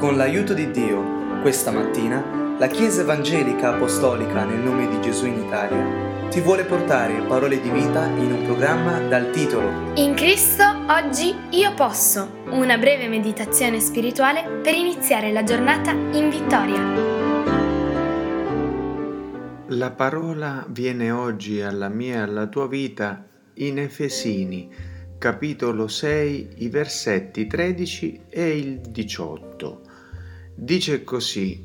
Con l'aiuto di Dio, questa mattina, la Chiesa Evangelica Apostolica nel nome di Gesù in Italia ti vuole portare parole di vita in un programma dal titolo In Cristo oggi io posso, una breve meditazione spirituale per iniziare la giornata in vittoria. La parola viene oggi alla mia e alla tua vita in Efesini, capitolo 6, i versetti 13 e il 18. Dice così,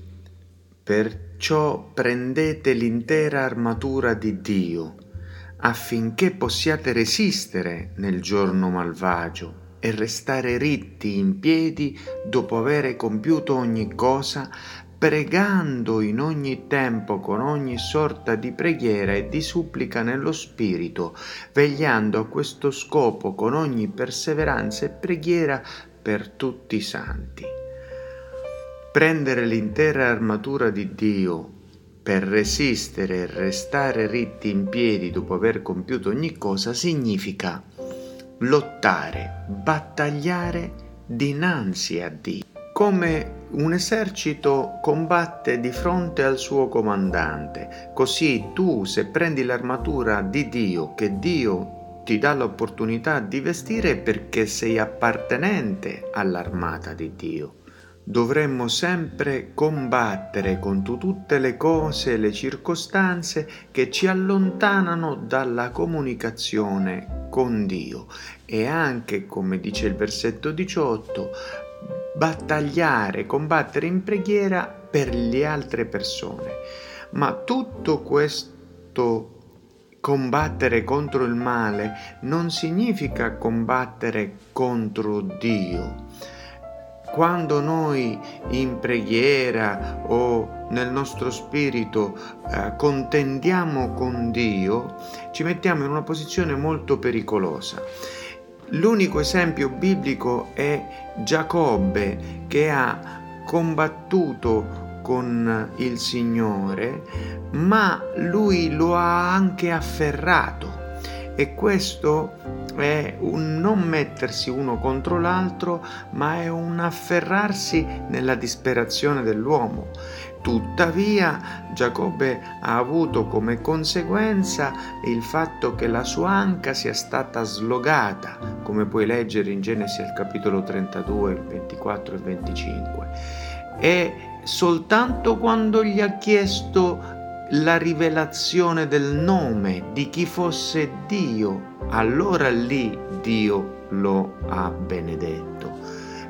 perciò prendete l'intera armatura di Dio, affinché possiate resistere nel giorno malvagio e restare ritti in piedi dopo aver compiuto ogni cosa, pregando in ogni tempo con ogni sorta di preghiera e di supplica nello Spirito, vegliando a questo scopo con ogni perseveranza e preghiera per tutti i santi. Prendere l'intera armatura di Dio per resistere e restare ritti in piedi dopo aver compiuto ogni cosa significa lottare, battagliare dinanzi a Dio. Come un esercito combatte di fronte al suo comandante, così tu se prendi l'armatura di Dio, che Dio ti dà l'opportunità di vestire perché sei appartenente all'armata di Dio dovremmo sempre combattere contro tutte le cose e le circostanze che ci allontanano dalla comunicazione con Dio e anche, come dice il versetto 18, battagliare, combattere in preghiera per le altre persone. Ma tutto questo combattere contro il male non significa combattere contro Dio quando noi in preghiera o nel nostro spirito eh, contendiamo con Dio, ci mettiamo in una posizione molto pericolosa. L'unico esempio biblico è Giacobbe che ha combattuto con il Signore, ma lui lo ha anche afferrato e questo è un non mettersi uno contro l'altro, ma è un afferrarsi nella disperazione dell'uomo. Tuttavia Giacobbe ha avuto come conseguenza il fatto che la sua anca sia stata slogata, come puoi leggere in Genesi al capitolo 32, 24 e 25. E soltanto quando gli ha chiesto la rivelazione del nome di chi fosse Dio, allora lì Dio lo ha benedetto,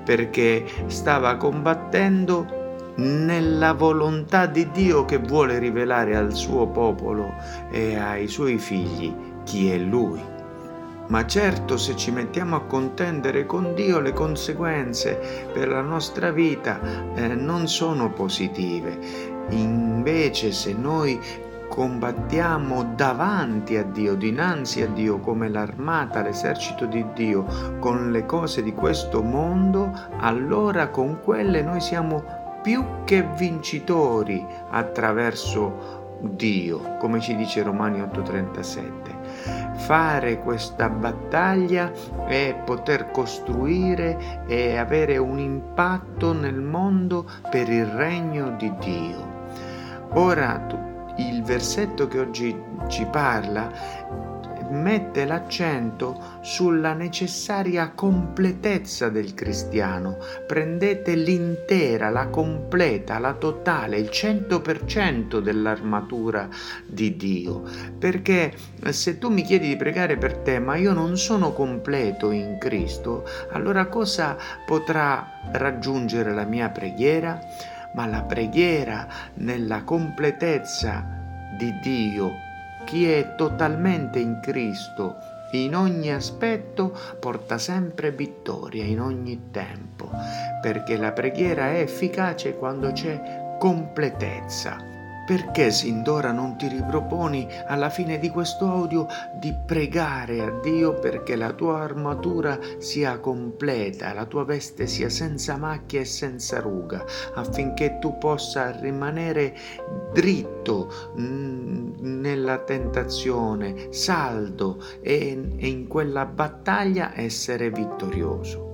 perché stava combattendo nella volontà di Dio che vuole rivelare al suo popolo e ai suoi figli chi è Lui. Ma certo se ci mettiamo a contendere con Dio le conseguenze per la nostra vita eh, non sono positive Invece se noi combattiamo davanti a Dio, dinanzi a Dio, come l'armata, l'esercito di Dio, con le cose di questo mondo, allora con quelle noi siamo più che vincitori attraverso Dio, come ci dice Romani 8:37. Fare questa battaglia è poter costruire e avere un impatto nel mondo per il regno di Dio. Ora il versetto che oggi ci parla mette l'accento sulla necessaria completezza del cristiano. Prendete l'intera, la completa, la totale, il 100% dell'armatura di Dio. Perché se tu mi chiedi di pregare per te, ma io non sono completo in Cristo, allora cosa potrà raggiungere la mia preghiera? Ma la preghiera nella completezza di Dio, chi è totalmente in Cristo in ogni aspetto porta sempre vittoria in ogni tempo, perché la preghiera è efficace quando c'è completezza. Perché sin d'ora non ti riproponi alla fine di questo audio di pregare a Dio perché la tua armatura sia completa, la tua veste sia senza macchia e senza ruga, affinché tu possa rimanere dritto mm, nella tentazione, saldo e in quella battaglia essere vittorioso.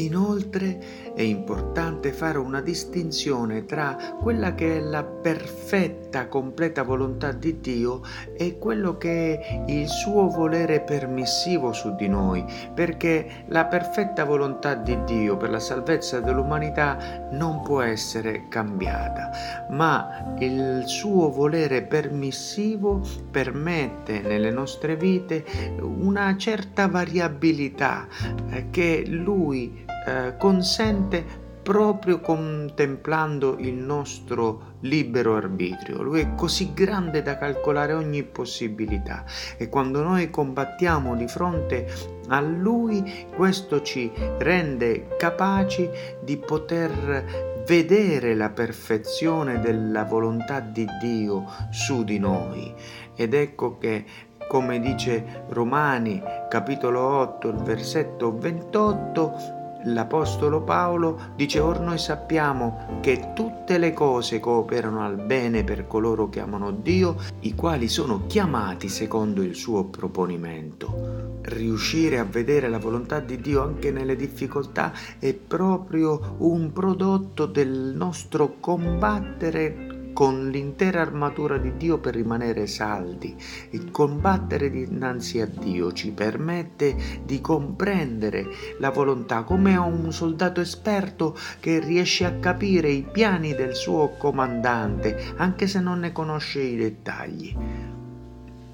Inoltre è importante fare una distinzione tra quella che è la perfetta, completa volontà di Dio e quello che è il suo volere permissivo su di noi, perché la perfetta volontà di Dio per la salvezza dell'umanità non può essere cambiata, ma il suo volere permissivo permette nelle nostre vite una certa variabilità eh, che lui eh, consente proprio contemplando il nostro libero arbitrio. Lui è così grande da calcolare ogni possibilità e quando noi combattiamo di fronte a Lui, questo ci rende capaci di poter vedere la perfezione della volontà di Dio su di noi. Ed ecco che come dice Romani capitolo 8, il versetto 28, l'Apostolo Paolo dice or noi sappiamo che tutte le cose cooperano al bene per coloro che amano Dio, i quali sono chiamati secondo il suo proponimento. Riuscire a vedere la volontà di Dio anche nelle difficoltà è proprio un prodotto del nostro combattere con l'intera armatura di Dio per rimanere saldi. Il combattere dinanzi a Dio ci permette di comprendere la volontà come un soldato esperto che riesce a capire i piani del suo comandante, anche se non ne conosce i dettagli.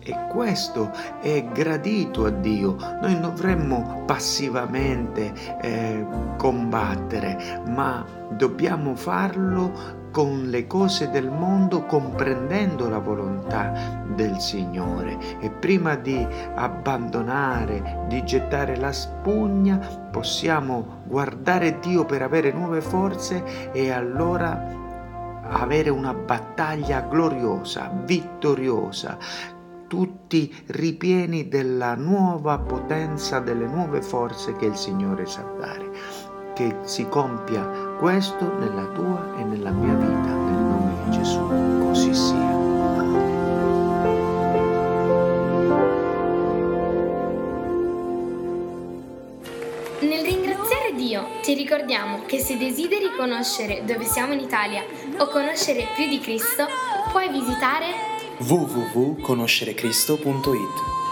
E questo è gradito a Dio. Noi non dovremmo passivamente eh, combattere, ma dobbiamo farlo con le cose del mondo comprendendo la volontà del Signore e prima di abbandonare, di gettare la spugna, possiamo guardare Dio per avere nuove forze e allora avere una battaglia gloriosa, vittoriosa, tutti ripieni della nuova potenza, delle nuove forze che il Signore sa dare. Che si compia questo nella tua e nella mia vita, nel nome di Gesù. Così sia. Nel ringraziare Dio ti ricordiamo che se desideri conoscere dove siamo in Italia o conoscere più di Cristo, puoi visitare www.conoscerecristo.it